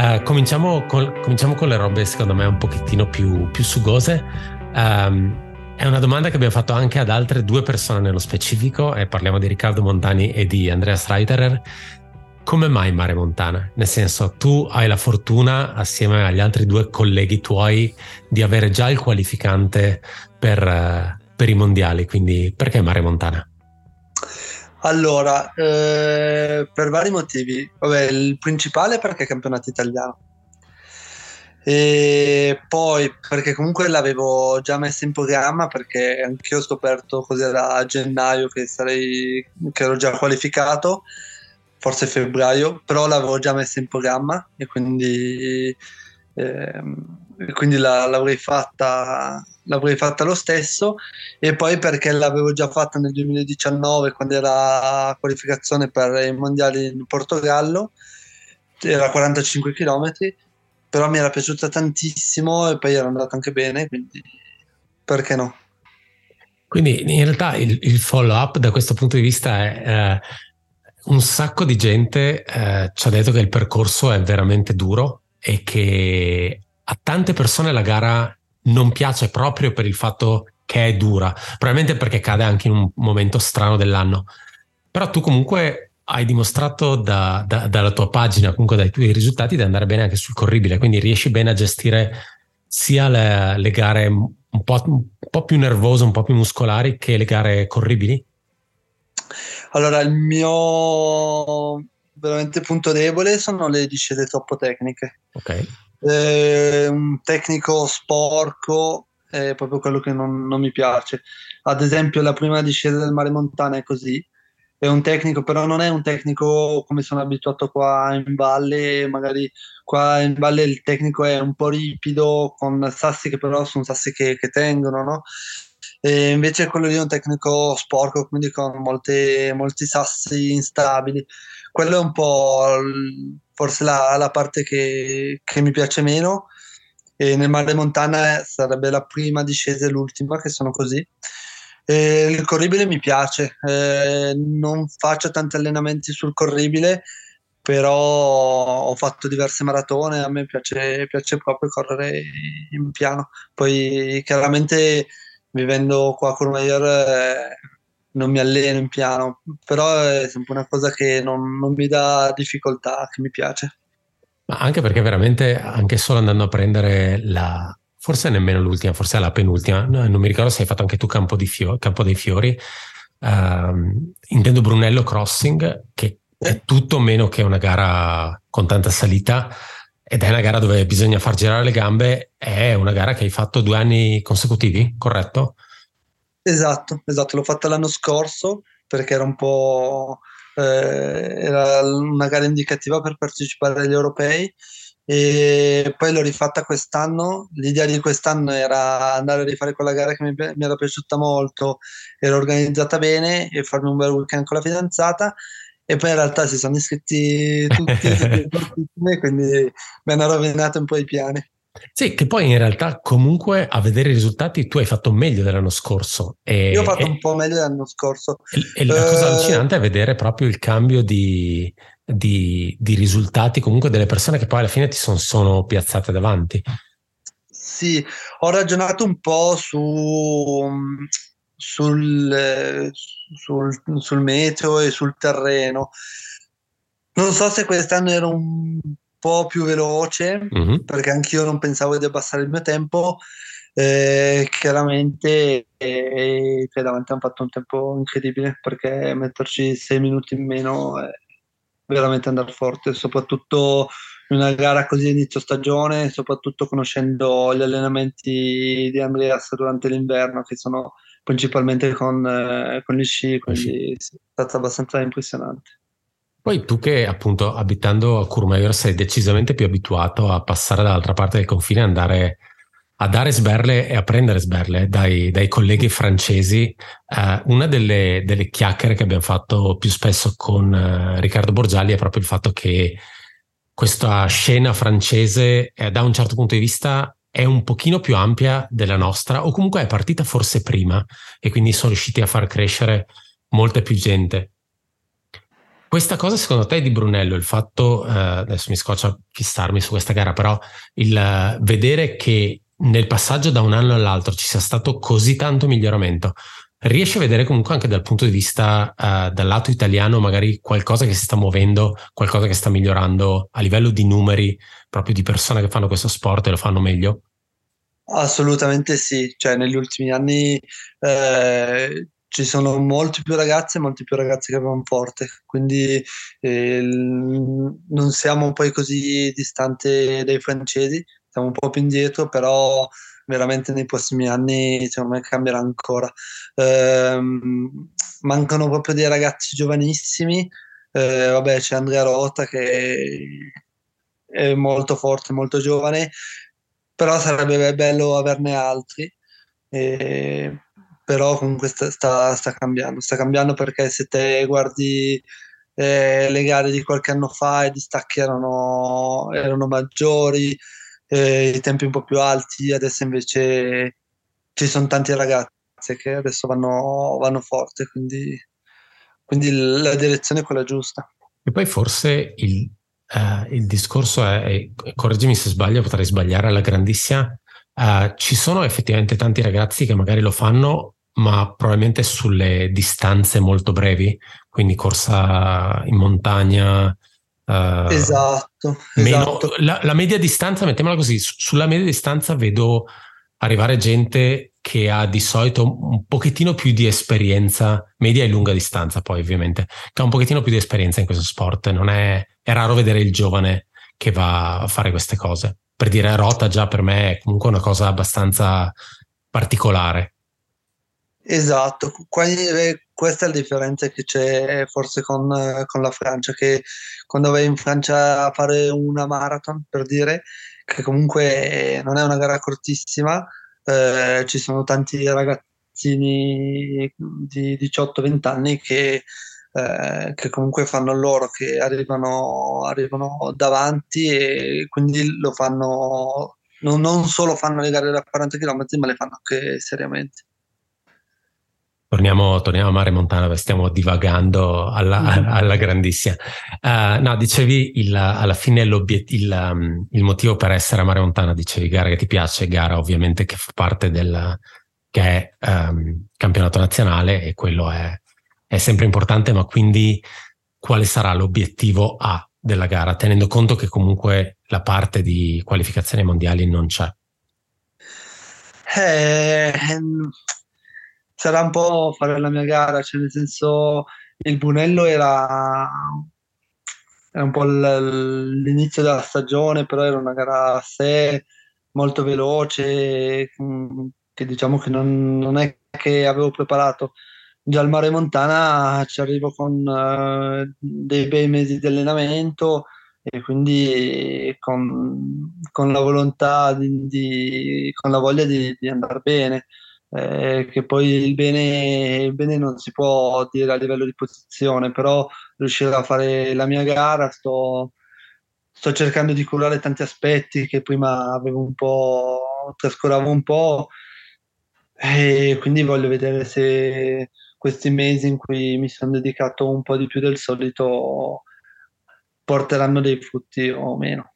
Uh, cominciamo, col, cominciamo, con le robe secondo me un pochettino più, più sugose. Um, è una domanda che abbiamo fatto anche ad altre due persone nello specifico, e parliamo di Riccardo Montani e di Andrea Streiterer. Come mai Mare Montana? Nel senso, tu hai la fortuna, assieme agli altri due colleghi tuoi, di avere già il qualificante per, uh, per i mondiali, quindi perché Mare Montana? Allora, eh, per vari motivi. Vabbè, il principale è perché è campionato italiano e poi perché comunque l'avevo già messa in programma perché anch'io ho scoperto cos'era a gennaio che, sarei, che ero già qualificato, forse febbraio, però l'avevo già messa in programma e quindi, eh, quindi la, l'avrei, fatta, l'avrei fatta lo stesso e poi perché l'avevo già fatta nel 2019 quando era qualificazione per i mondiali in Portogallo, era 45 km però mi era piaciuta tantissimo e poi era andato anche bene, quindi perché no? Quindi in realtà il, il follow up da questo punto di vista è eh, un sacco di gente eh, ci ha detto che il percorso è veramente duro e che a tante persone la gara non piace proprio per il fatto che è dura, probabilmente perché cade anche in un momento strano dell'anno. Però tu comunque hai dimostrato da, da, dalla tua pagina, comunque dai tuoi risultati, di andare bene anche sul corribile, quindi riesci bene a gestire sia le, le gare un po', un po', più nervose, un po' più muscolari che le gare corribili? Allora, il mio veramente punto debole sono le discese troppo tecniche. Ok. Eh, un tecnico sporco è proprio quello che non, non mi piace. Ad esempio, la prima discesa del Mare Montana è così è un tecnico, però non è un tecnico come sono abituato qua in valle, magari qua in valle il tecnico è un po' ripido, con sassi che però sono sassi che, che tengono, no? E invece quello lì è un tecnico sporco, quindi con molte, molti sassi instabili. Quello è un po' forse la, la parte che, che mi piace meno. E nel Mare Montana sarebbe la prima discesa e l'ultima che sono così eh, il corribile mi piace, eh, non faccio tanti allenamenti sul corribile, però ho fatto diverse maratone, a me piace, piace proprio correre in piano. Poi chiaramente vivendo qua a Courmayeur eh, non mi alleno in piano, però è sempre una cosa che non, non mi dà difficoltà, che mi piace. Ma anche perché veramente, anche solo andando a prendere la, forse nemmeno l'ultima, forse la penultima, no, non mi ricordo se hai fatto anche tu Campo, Fio- Campo dei Fiori, uh, intendo Brunello Crossing, che è tutto meno che una gara con tanta salita ed è una gara dove bisogna far girare le gambe, è una gara che hai fatto due anni consecutivi, corretto? Esatto, esatto, l'ho fatta l'anno scorso perché era un po' eh, era una gara indicativa per partecipare agli europei e poi l'ho rifatta quest'anno. L'idea di quest'anno era andare a rifare quella gara che mi, mi, era piaciuta molto, era organizzata bene e farmi un bel weekend con la fidanzata. E poi in realtà si sono iscritti tutti, quindi mi hanno rovinato un po' i piani. Sì, che poi in realtà comunque a vedere i risultati tu hai fatto meglio dell'anno scorso. E, Io ho fatto e, un po' meglio dell'anno scorso. E, e la cosa uh, allucinante è vedere proprio il cambio di, di, di, risultati comunque delle persone che poi alla fine ti son, sono piazzate davanti. Sì, ho ragionato un po' su, sul, sul, sul meteo e sul terreno. Non so se quest'anno ero un po' più veloce, mm-hmm. perché anch'io non pensavo di abbassare il mio tempo. Eh, chiaramente eh, davanti hanno fatto un tempo incredibile perché metterci sei minuti in meno è veramente andare forte, soprattutto in una gara così inizio stagione, soprattutto conoscendo gli allenamenti di Andreas durante l'inverno che sono principalmente con, eh, con gli sci, quindi sì, è stato abbastanza impressionante. Poi tu che appunto abitando a Courmayeur sei decisamente più abituato a passare dall'altra parte del confine e andare a dare sberle e a prendere sberle dai, dai colleghi francesi. Uh, una delle, delle, chiacchiere che abbiamo fatto più spesso con uh, Riccardo Borgiali è proprio il fatto che questa scena francese eh, da un certo punto di vista è un pochino più ampia della nostra o comunque è partita forse prima e quindi sono riusciti a far crescere molta più gente. Questa cosa secondo te di Brunello, il fatto, eh, adesso mi scoccia fissarmi su questa gara, però il uh, vedere che nel passaggio da un anno all'altro ci sia stato così tanto miglioramento, riesci a vedere comunque anche dal punto di vista uh, dal lato italiano magari qualcosa che si sta muovendo, qualcosa che sta migliorando a livello di numeri, proprio di persone che fanno questo sport e lo fanno meglio? Assolutamente sì, cioè negli ultimi anni eh, ci sono molti più ragazze e molti più ragazzi che vanno forte, quindi eh, non siamo poi così distanti dai francesi, siamo un po' più indietro, però veramente nei prossimi anni secondo me cambierà ancora. Eh, mancano proprio dei ragazzi giovanissimi, eh, vabbè c'è Andrea Rota che è molto forte, molto giovane, però sarebbe bello averne altri. Eh, però comunque sta, sta, sta, cambiando, sta cambiando perché se te guardi eh, le gare di qualche anno fa i distacchi erano, erano maggiori, eh, i tempi un po' più alti, adesso invece ci sono tanti ragazzi che adesso vanno, vanno forte, quindi, quindi la direzione è quella giusta. E poi forse il, uh, il discorso è, è, correggimi se sbaglio, potrei sbagliare alla grandissima, uh, ci sono effettivamente tanti ragazzi che magari lo fanno ma probabilmente sulle distanze molto brevi, quindi corsa in montagna. Uh, esatto. Meno, esatto. La, la, media distanza, mettiamola così, sulla media distanza vedo arrivare gente che ha di solito un pochettino più di esperienza, media e lunga distanza poi ovviamente, che ha un pochettino più di esperienza in questo sport. Non è, è raro vedere il giovane che va a fare queste cose. Per dire rota già per me è comunque una cosa abbastanza particolare. Esatto, questa è la differenza che c'è forse con, con, la Francia, che quando vai in Francia a fare una marathon, per dire, che comunque non è una gara cortissima, eh, ci sono tanti ragazzini di 18-20 anni che, eh, che, comunque fanno loro, che arrivano, arrivano davanti e quindi lo fanno, non, non solo fanno le gare da 40 km, ma le fanno anche seriamente. Torniamo, torniamo, a Mare Montana, stiamo divagando alla, mm. alla grandissima. Uh, no, dicevi il, alla fine il, um, il, motivo per essere a Mare Montana, dicevi gara che ti piace, gara ovviamente che fa parte del che è, um, campionato nazionale e quello è, è sempre importante, ma quindi quale sarà l'obiettivo A della gara, tenendo conto che comunque la parte di qualificazioni mondiali non c'è? Eh, sarà un po' fare la mia gara, cioè nel senso il Bunello era, era un po' l'inizio della stagione, però era una gara a sé, molto veloce, mm, che diciamo che non, non è che avevo preparato. Già al Mare Montana ci arrivo con uh, dei bei mesi di allenamento e quindi con, con la volontà, di, di, con la voglia di, di andare bene eh, che poi il bene, il bene, non si può dire a livello di posizione, però riuscire a fare la mia gara sto, sto cercando di curare tanti aspetti che prima avevo un po', trascuravo un po' e quindi voglio vedere se questi mesi in cui mi sono dedicato un po' di più del solito porteranno dei frutti o meno.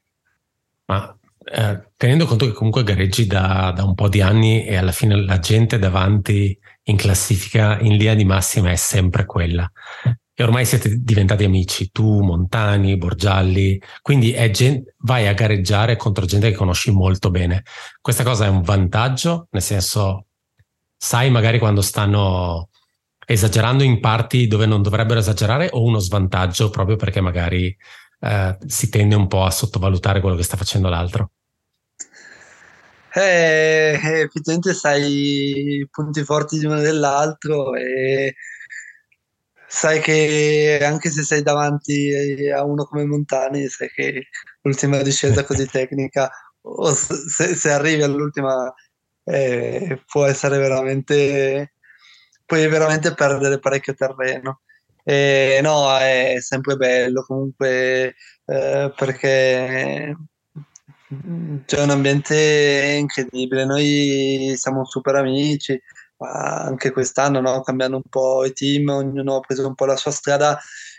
Ma eh, tenendo conto che comunque gareggi da, da, un po' di anni e alla fine la gente davanti in classifica in linea di massima è sempre quella. E ormai siete diventati amici, tu, Montani, Borgialli, quindi gente, vai a gareggiare contro gente che conosci molto bene. Questa cosa è un vantaggio, nel senso, sai magari quando stanno esagerando in parti dove non dovrebbero esagerare o uno svantaggio proprio perché magari eh, si tende un po' a sottovalutare quello che sta facendo l'altro. Eh, effettivamente sai i punti forti di uno dell'altro e sai che anche se sei davanti a uno come Montani, sai che l'ultima discesa così tecnica, o se, se arrivi all'ultima, eh, può essere veramente, puoi veramente perdere parecchio terreno. E no, è sempre bello comunque eh, perché c'è un ambiente incredibile. Noi siamo super amici, anche quest'anno, no? cambiando un po' i team, ognuno ha preso un po' la sua strada,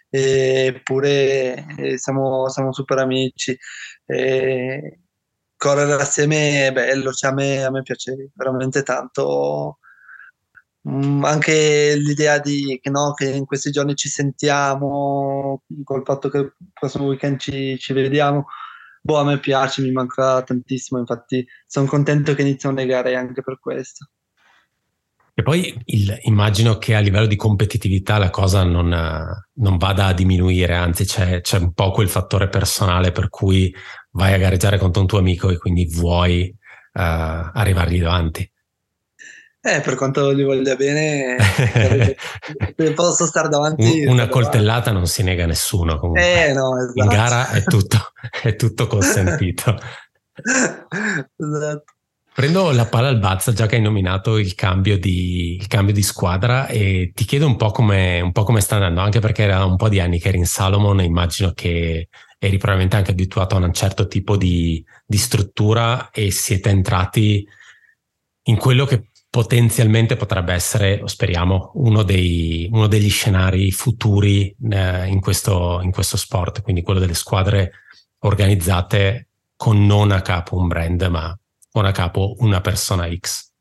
eppure eh, siamo, siamo super amici. E correre assieme è bello, cioè a, me, a me piace veramente tanto. Mm, anche l'idea di che, no, che in questi giorni ci sentiamo, col fatto che il prossimo weekend ci, ci vediamo, boh, a me piace, mi manca tantissimo, infatti sono contento che iniziano le gare anche per questo. E poi il, immagino che a livello di competitività la cosa non, non vada a diminuire, anzi c'è, c'è, un po' quel fattore personale per cui vai a gareggiare contro un tuo amico e quindi vuoi uh, arrivargli davanti. Eh, per quanto gli voglia bene, se posso stare davanti. Una coltellata non si nega a nessuno. Comunque. Eh, no, esatto. In gara è tutto, è tutto consentito. esatto. Prendo la palla al balzo già che hai nominato il cambio, di, il cambio di squadra e ti chiedo un po, come, un po' come sta andando, anche perché era un po' di anni che eri in Salomon e immagino che eri probabilmente anche abituato a un certo tipo di, di struttura e siete entrati in quello che potenzialmente potrebbe essere, speriamo, uno, dei, uno degli scenari futuri eh, in, questo, in questo sport, quindi quello delle squadre organizzate con non a capo un brand, ma con a capo una persona X?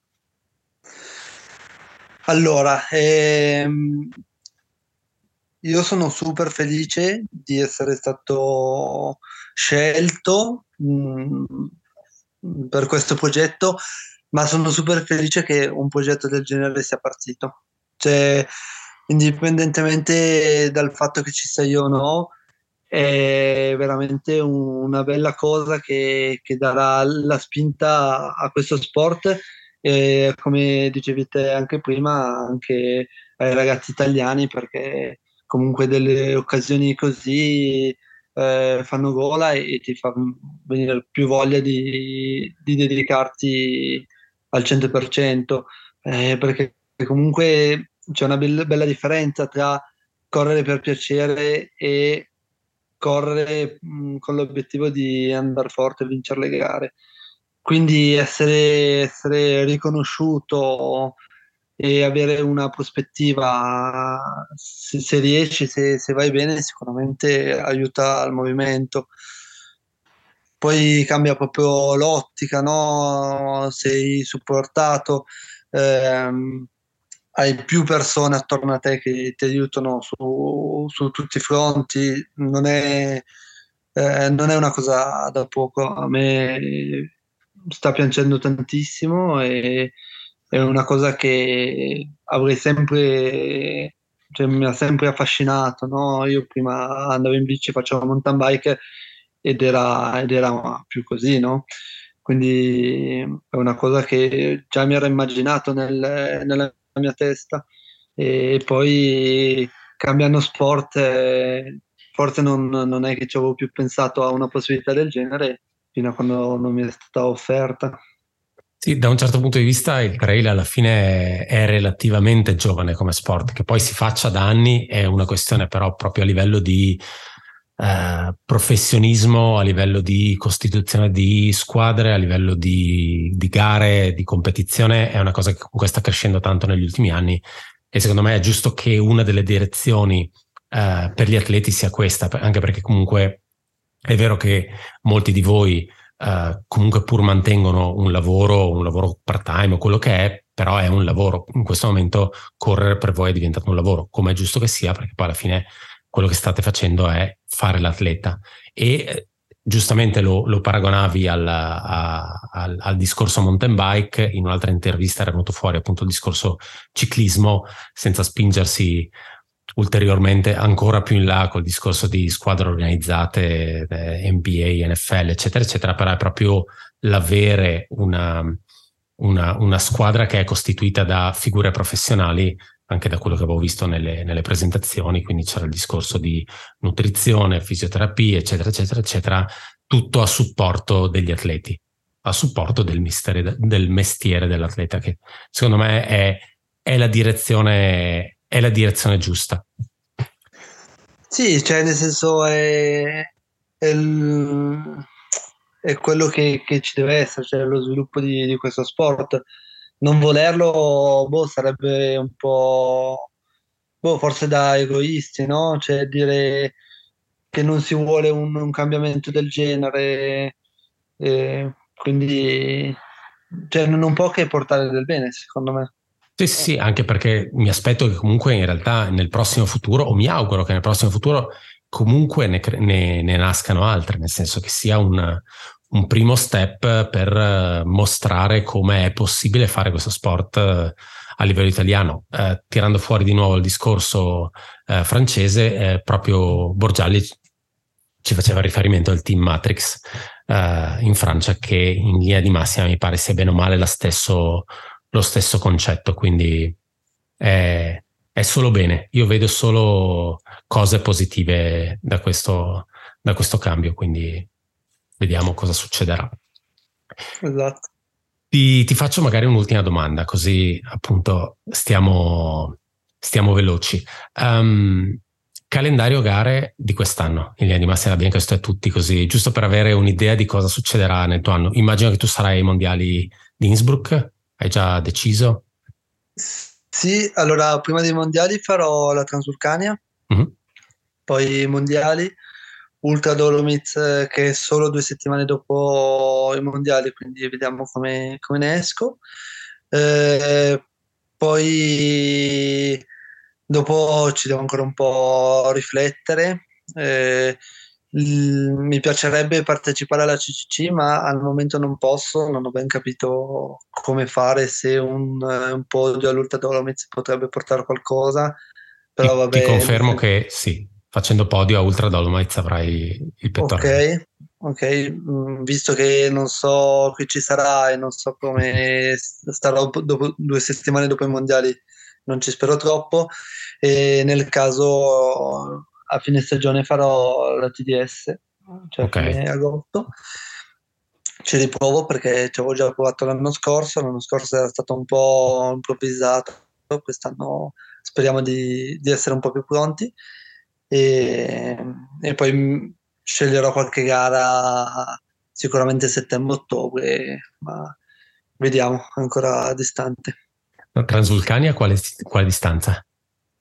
Allora, ehm, io sono super felice di essere stato scelto mh, mm, per questo progetto, ma sono super felice che un progetto del genere sia partito. Cioè, indipendentemente dal fatto che ci sia io o no, è veramente una bella cosa che, che darà la spinta a questo sport e come dicevi te anche prima anche ai ragazzi italiani perché comunque delle occasioni così eh, fanno gola e, e, ti fa venire più voglia di, di dedicarti al 100% eh, perché comunque c'è una bella, bella differenza tra correre per piacere e correre mh, con l'obiettivo di andare forte e vincere le gare. Quindi essere, essere riconosciuto e avere una prospettiva, se, se riesci, se, se, vai bene, sicuramente aiuta al movimento. Poi cambia proprio l'ottica, no? sei supportato. Ehm, hai più persone attorno a te che ti aiutano su, su tutti i fronti, non è, eh, non è, una cosa da poco. A me sta piacendo tantissimo e è una cosa che avrei sempre, cioè, mi ha sempre affascinato. No? Io prima andavo in bici, facevo mountain bike ed era, ed era più così, no? Quindi è una cosa che già mi ero immaginato nel, nella mia testa e poi cambiando sport eh, forse non, non, è che ci avevo più pensato a una possibilità del genere fino a quando non mi è stata offerta. Sì, da un certo punto di vista il trail alla fine è relativamente giovane come sport, che poi si faccia da anni è una questione però proprio a livello di eh, professionismo, a livello di costituzione di squadre, a livello di, di, gare, di competizione, è una cosa che comunque sta crescendo tanto negli ultimi anni e secondo me è giusto che una delle direzioni eh, per gli atleti sia questa, anche perché comunque è vero che molti di voi eh, comunque pur mantengono un lavoro, un lavoro part-time o quello che è, però è un lavoro. In questo momento correre per voi è diventato un lavoro, come è giusto che sia, perché poi alla fine quello che state facendo è fare l'atleta. E eh, giustamente lo, lo paragonavi al, a, al, al, discorso mountain bike, in un'altra intervista era venuto fuori appunto il discorso ciclismo, senza spingersi ulteriormente ancora più in là col discorso di squadre organizzate, eh, NBA, NFL, eccetera, eccetera, però è proprio l'avere una, una, una squadra che è costituita da figure professionali anche da quello che avevo visto nelle, nelle, presentazioni, quindi c'era il discorso di nutrizione, fisioterapia, eccetera, eccetera, eccetera, tutto a supporto degli atleti, a supporto del, misteri, del mestiere dell'atleta, che secondo me è, è, la direzione, è la direzione giusta. Sì, cioè nel senso è, è, è quello che, che, ci deve essere, cioè lo sviluppo di, di questo sport. Non volerlo boh, sarebbe un po' boh, forse da egoisti, no? Cioè dire che non si vuole un, un cambiamento del genere, eh, quindi cioè, non può che portare del bene, secondo me. Sì, sì, anche perché mi aspetto che comunque in realtà nel prossimo futuro, o mi auguro che nel prossimo futuro comunque ne, ne, ne nascano altre, nel senso che sia un, un primo step per mostrare come è possibile fare questo sport eh, a livello italiano. Eh, tirando fuori di nuovo il discorso eh, francese, eh, proprio Borgialli ci faceva riferimento al team Matrix eh, in Francia che in linea di massima mi pare sia bene o male stesso, lo stesso concetto, quindi è, è, solo bene. Io vedo solo cose positive da questo, da questo cambio, quindi vediamo cosa succederà. Esatto. Ti, ti, faccio magari un'ultima domanda, così appunto stiamo, stiamo veloci. Um, Calendario gare di quest'anno, in linea di massima abbiamo chiesto a tutti così, giusto per avere un'idea di cosa succederà nel tuo anno. Immagino che tu sarai ai mondiali di Innsbruck, hai già deciso? Sì, allora prima dei mondiali farò la Transurcania, mm-hmm. poi i mondiali, Ultra Dolomites che è solo due settimane dopo i mondiali, quindi vediamo come, come ne esco. Eh, poi Dopo ci devo ancora un po' riflettere. Eh, mi piacerebbe partecipare alla CCC, ma al momento non posso, non ho ben capito come fare, se un, un podio all'Ultra Dolomites potrebbe portare qualcosa. Però vabbè, ti confermo che sì, facendo podio a Ultra Dolomites avrai il pettorale. Ok, ok, mm, visto che non so chi ci sarà e non so come starò dopo, due settimane dopo i mondiali non ci spero troppo e nel caso a fine stagione farò la TDS, cioè okay. fine agosto. Ci riprovo perché ci avevo già provato l'anno scorso, l'anno scorso era stato un po' improvvisato, quest'anno speriamo di, di essere un po' più pronti e, e poi sceglierò qualche gara sicuramente settembre-ottobre, ma vediamo, ancora distante. Transulcania quale, quale distanza?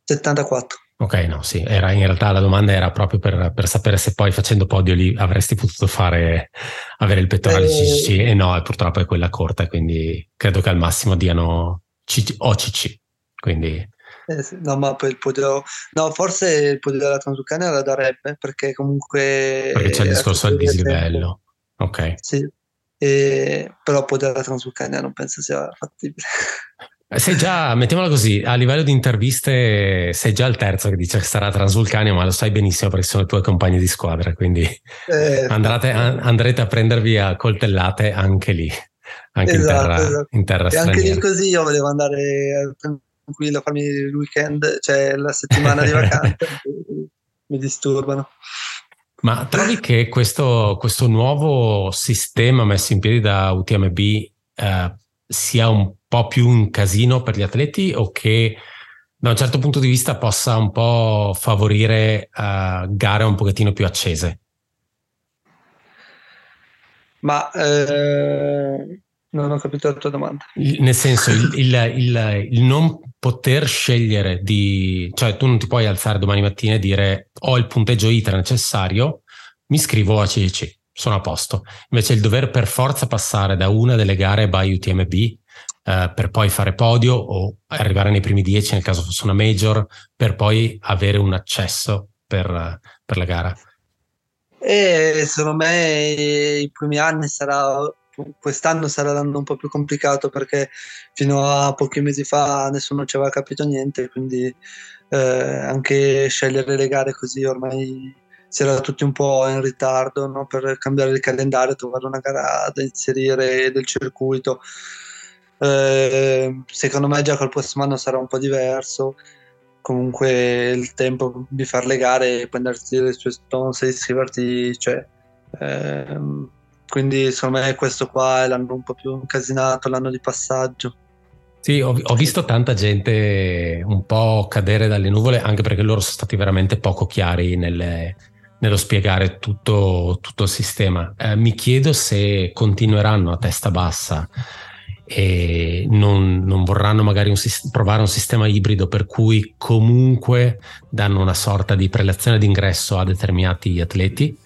74. Ok, no, sì, era, in realtà la domanda era proprio per, per, sapere se poi facendo podio lì avresti potuto fare, avere il pettorale eh, CCC e no, purtroppo è quella corta, quindi credo che al massimo diano CC, OCC, quindi... Eh no, ma poi il podio... No, forse il podio della Transulcania la darebbe, perché comunque... Perché c'è il discorso del dislivello. Ok. Sì, e, però il podio della Transulcania non penso sia fattibile. Sei già, mettiamola così, a livello di interviste sei già il terzo che dice che sarà Transulcania, ma lo sai benissimo perché sono i tuoi compagni di squadra, quindi eh, andrete, andrete, a prendervi a coltellate anche lì, anche esatto, in terra, esatto. in terra E anche lì così io volevo andare tranquillo farmi il weekend, cioè la settimana di vacanza, mi disturbano. Ma trovi che questo, questo, nuovo sistema messo in piedi da UTMB eh, sia un po' più un casino per gli atleti o che da un certo punto di vista possa un po' favorire uh, gare un pochettino più accese? Ma eh, non ho capito la tua domanda. nel senso, il, il, il, il, non poter scegliere di... cioè tu non ti puoi alzare domani mattina e dire ho il punteggio ITRA necessario, mi iscrivo a CEC, sono a posto. Invece il dover per forza passare da una delle gare by UTMB eh, per poi fare podio o arrivare nei primi dieci nel caso fosse una major, per poi avere un accesso per, per la gara? E secondo me i primi anni sarà quest'anno sarà l'anno un po' più complicato perché fino a pochi mesi fa nessuno ci aveva capito niente, quindi eh, anche scegliere le gare così ormai si era tutti un po' in ritardo no? per cambiare il calendario, trovare una gara da inserire del circuito. Eh, secondo me già col prossimo anno sarà un po' diverso. Comunque il tempo di fare le gare prendersi le sue stones e iscriverti c'è. Eh, quindi secondo me questo qua è l'anno un po' più incasinato, l'anno di passaggio. Sì, ho, ho, visto tanta gente un po' cadere dalle nuvole, anche perché loro sono stati veramente poco chiari nelle, nello spiegare tutto, tutto il sistema. Eh, mi chiedo se continueranno a testa bassa e non, non vorranno magari un, provare un sistema ibrido per cui comunque danno una sorta di prelazione d'ingresso a determinati atleti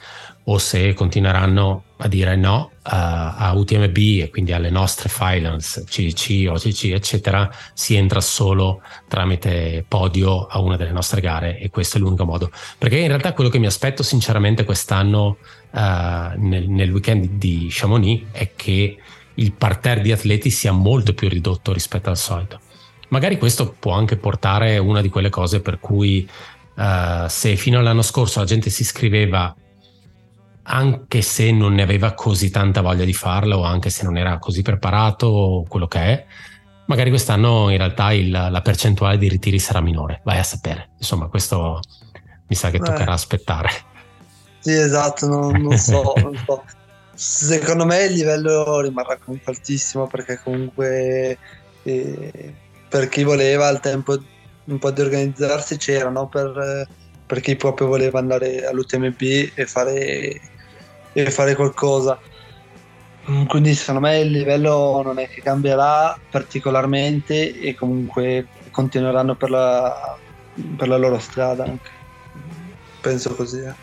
o se continueranno a dire no uh, a UTMB e quindi alle nostre finance CC, OCC eccetera si entra solo tramite podio a una delle nostre gare e questo è l'unico modo. Perché in realtà quello che mi aspetto sinceramente quest'anno uh, nel, nel, weekend di Chamonix è che il parterre di atleti sia molto più ridotto rispetto al solito. Magari questo può anche portare una di quelle cose per cui uh, se fino all'anno scorso la gente si iscriveva anche se non ne aveva così tanta voglia di farlo, o anche se non era così preparato, o quello che è, magari quest'anno in realtà il, la percentuale di ritiri sarà minore, vai a sapere. Insomma, questo mi sa che toccherà eh. aspettare. Sì, esatto, non, non, so, non, so, Secondo me il livello rimarrà comunque altissimo perché comunque eh, per chi voleva al tempo un po' di organizzarsi c'era, no? per, per chi proprio voleva andare all'UTMB e fare deve fare qualcosa. Mm, quindi secondo me il livello non è che cambierà particolarmente e comunque continueranno per la, per la loro strada anche. Penso così. Eh.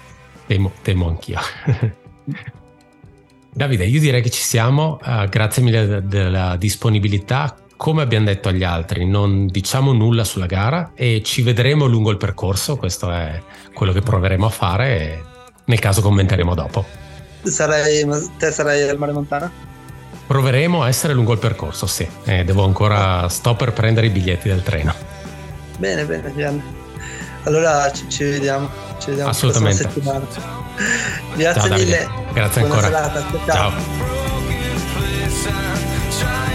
Temo, temo anch'io. Davide, io direi che ci siamo, uh, grazie mille della disponibilità. Come abbiamo detto agli altri, non diciamo nulla sulla gara e ci vedremo lungo il percorso, questo è quello che proveremo a fare e nel caso commenteremo dopo sarei, te sarai al mare montana? Proveremo a essere lungo il percorso, sì. Eh, devo ancora... Sto per prendere i biglietti del treno. Bene, bene, Gian. Allora ci, ci vediamo. Ci vediamo Assolutamente. Grazie Ciao, mille. Grazie Buona ancora. Serata. Ciao. Ciao.